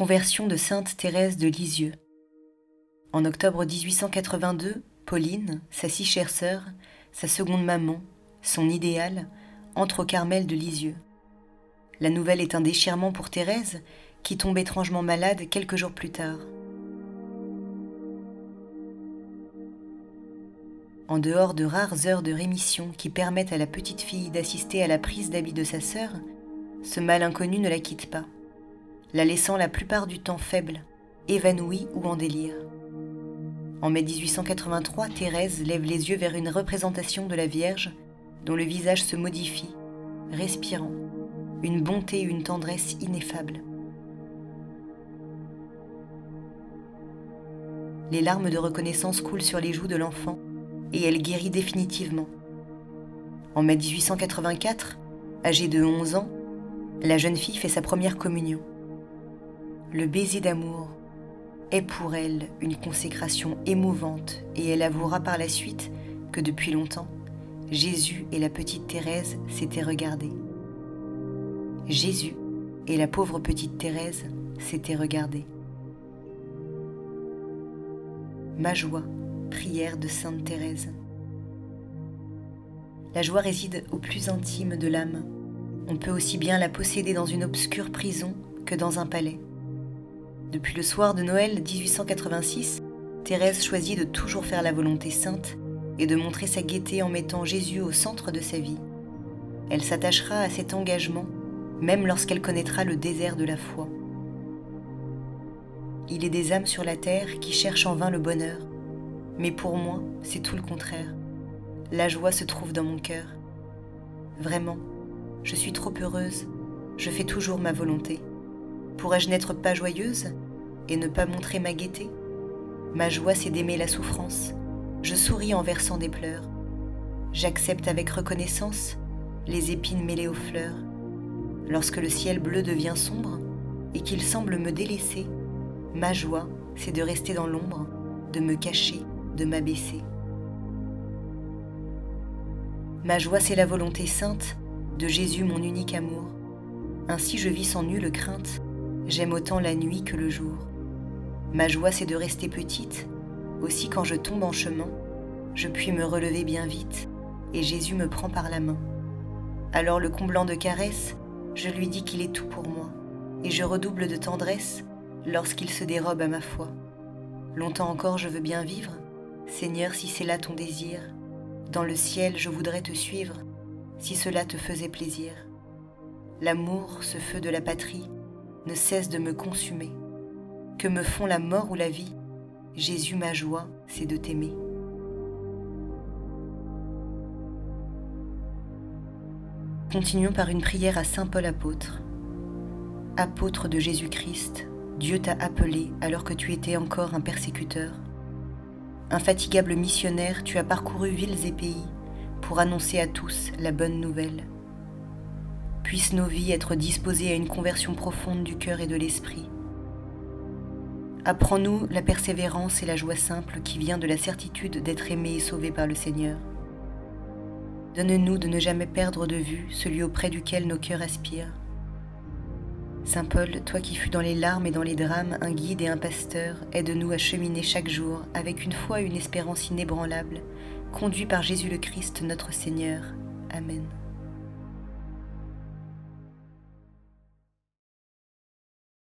Conversion de Sainte Thérèse de Lisieux. En octobre 1882, Pauline, sa si chère sœur, sa seconde maman, son idéal, entre au Carmel de Lisieux. La nouvelle est un déchirement pour Thérèse, qui tombe étrangement malade quelques jours plus tard. En dehors de rares heures de rémission qui permettent à la petite fille d'assister à la prise d'habit de sa sœur, ce mal inconnu ne la quitte pas, la laissant la plupart du temps faible, évanouie ou en délire. En mai 1883, Thérèse lève les yeux vers une représentation de la Vierge dont le visage se modifie, respirant, une bonté et une tendresse ineffables. Les larmes de reconnaissance coulent sur les joues de l'enfant et elle guérit définitivement. En mai 1884, âgée de 11 ans, la jeune fille fait sa première communion. Le baiser d'amour est pour elle une consécration émouvante et elle avouera par la suite que depuis longtemps, Jésus et la petite Thérèse s'étaient regardés. Jésus et la pauvre petite Thérèse s'étaient regardés. Ma joie, prière de Sainte Thérèse. La joie réside au plus intime de l'âme. On peut aussi bien la posséder dans une obscure prison que dans un palais. Depuis le soir de Noël 1886, Thérèse choisit de toujours faire la volonté sainte et de montrer sa gaieté en mettant Jésus au centre de sa vie. Elle s'attachera à cet engagement même lorsqu'elle connaîtra le désert de la foi il est des âmes sur la terre qui cherchent en vain le bonheur. Mais pour moi, c'est tout le contraire. La joie se trouve dans mon cœur. Vraiment, je suis trop heureuse, je fais toujours ma volonté. Pourrais-je n'être pas joyeuse et ne pas montrer ma gaieté? Ma joie, c'est d'aimer la souffrance. Je souris en versant des pleurs. J'accepte avec reconnaissance les épines mêlées aux fleurs. Lorsque le ciel bleu devient sombre et qu'il semble me délaisser, Ma joie, c'est de rester dans l'ombre, de me cacher, de m'abaisser. Ma joie, c'est la volonté sainte de Jésus, mon unique amour. Ainsi je vis sans nulle crainte, j'aime autant la nuit que le jour. Ma joie, c'est de rester petite, aussi quand je tombe en chemin, je puis me relever bien vite, et Jésus me prend par la main. Alors le comblant de caresses, je lui dis qu'il est tout pour moi, et je redouble de tendresse lorsqu'il se dérobe à ma foi. Longtemps encore je veux bien vivre, Seigneur, si c'est là ton désir. Dans le ciel je voudrais te suivre, si cela te faisait plaisir. L'amour, ce feu de la patrie, ne cesse de me consumer. Que me font la mort ou la vie Jésus, ma joie, c'est de t'aimer. Continuons par une prière à Saint Paul apôtre. Apôtre de Jésus-Christ, Dieu t'a appelé alors que tu étais encore un persécuteur. Infatigable missionnaire, tu as parcouru villes et pays pour annoncer à tous la bonne nouvelle. Puissent nos vies être disposées à une conversion profonde du cœur et de l'esprit. Apprends-nous la persévérance et la joie simple qui vient de la certitude d'être aimé et sauvé par le Seigneur. Donne-nous de ne jamais perdre de vue celui auprès duquel nos cœurs aspirent Saint Paul, toi qui fus dans les larmes et dans les drames un guide et un pasteur, aide-nous à cheminer chaque jour avec une foi et une espérance inébranlables, conduits par Jésus le Christ notre Seigneur. Amen.